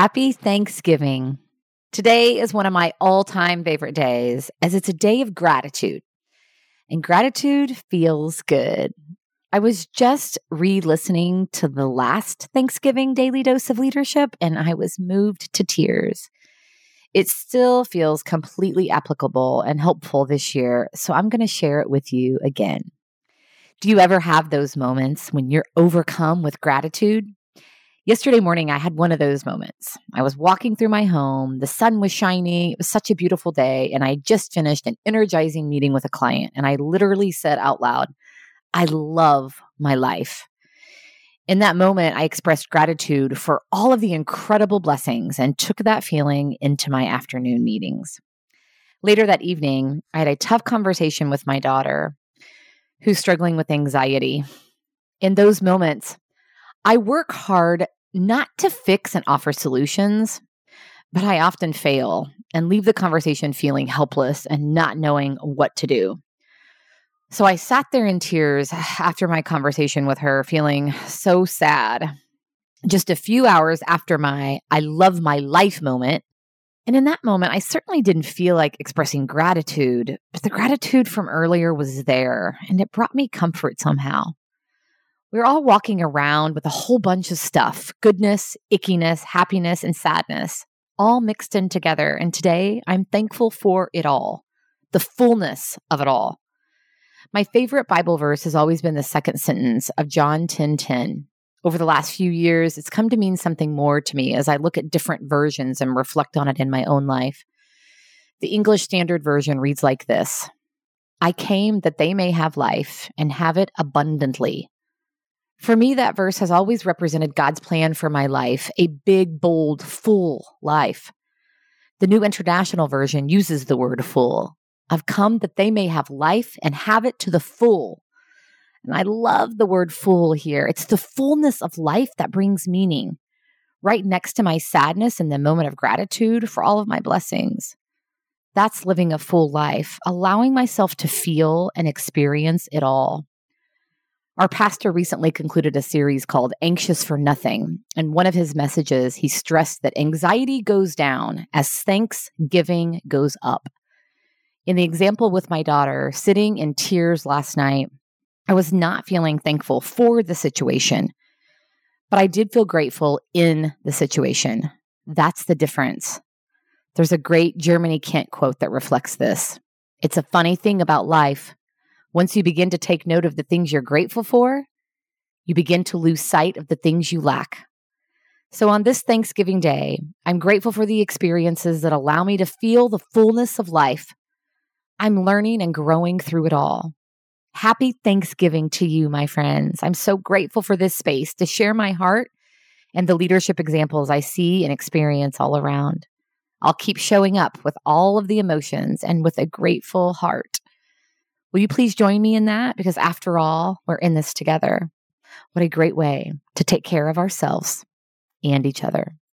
Happy Thanksgiving. Today is one of my all time favorite days as it's a day of gratitude. And gratitude feels good. I was just re listening to the last Thanksgiving Daily Dose of Leadership and I was moved to tears. It still feels completely applicable and helpful this year, so I'm going to share it with you again. Do you ever have those moments when you're overcome with gratitude? Yesterday morning, I had one of those moments. I was walking through my home, the sun was shining, it was such a beautiful day, and I just finished an energizing meeting with a client. And I literally said out loud, I love my life. In that moment, I expressed gratitude for all of the incredible blessings and took that feeling into my afternoon meetings. Later that evening, I had a tough conversation with my daughter who's struggling with anxiety. In those moments, I work hard not to fix and offer solutions, but I often fail and leave the conversation feeling helpless and not knowing what to do. So I sat there in tears after my conversation with her, feeling so sad. Just a few hours after my I love my life moment. And in that moment, I certainly didn't feel like expressing gratitude, but the gratitude from earlier was there and it brought me comfort somehow. We we're all walking around with a whole bunch of stuff goodness, ickiness, happiness, and sadness, all mixed in together. And today I'm thankful for it all, the fullness of it all. My favorite Bible verse has always been the second sentence of John 10 10. Over the last few years, it's come to mean something more to me as I look at different versions and reflect on it in my own life. The English Standard Version reads like this I came that they may have life and have it abundantly. For me, that verse has always represented God's plan for my life, a big, bold, full life. The New International Version uses the word full, I've come that they may have life and have it to the full. And I love the word full here. It's the fullness of life that brings meaning, right next to my sadness and the moment of gratitude for all of my blessings. That's living a full life, allowing myself to feel and experience it all. Our pastor recently concluded a series called Anxious for Nothing. And one of his messages, he stressed that anxiety goes down as thanksgiving goes up. In the example with my daughter, sitting in tears last night, I was not feeling thankful for the situation, but I did feel grateful in the situation. That's the difference. There's a great Germany Kent quote that reflects this. It's a funny thing about life. Once you begin to take note of the things you're grateful for, you begin to lose sight of the things you lack. So, on this Thanksgiving Day, I'm grateful for the experiences that allow me to feel the fullness of life I'm learning and growing through it all. Happy Thanksgiving to you, my friends. I'm so grateful for this space to share my heart and the leadership examples I see and experience all around. I'll keep showing up with all of the emotions and with a grateful heart. Will you please join me in that? Because after all, we're in this together. What a great way to take care of ourselves and each other.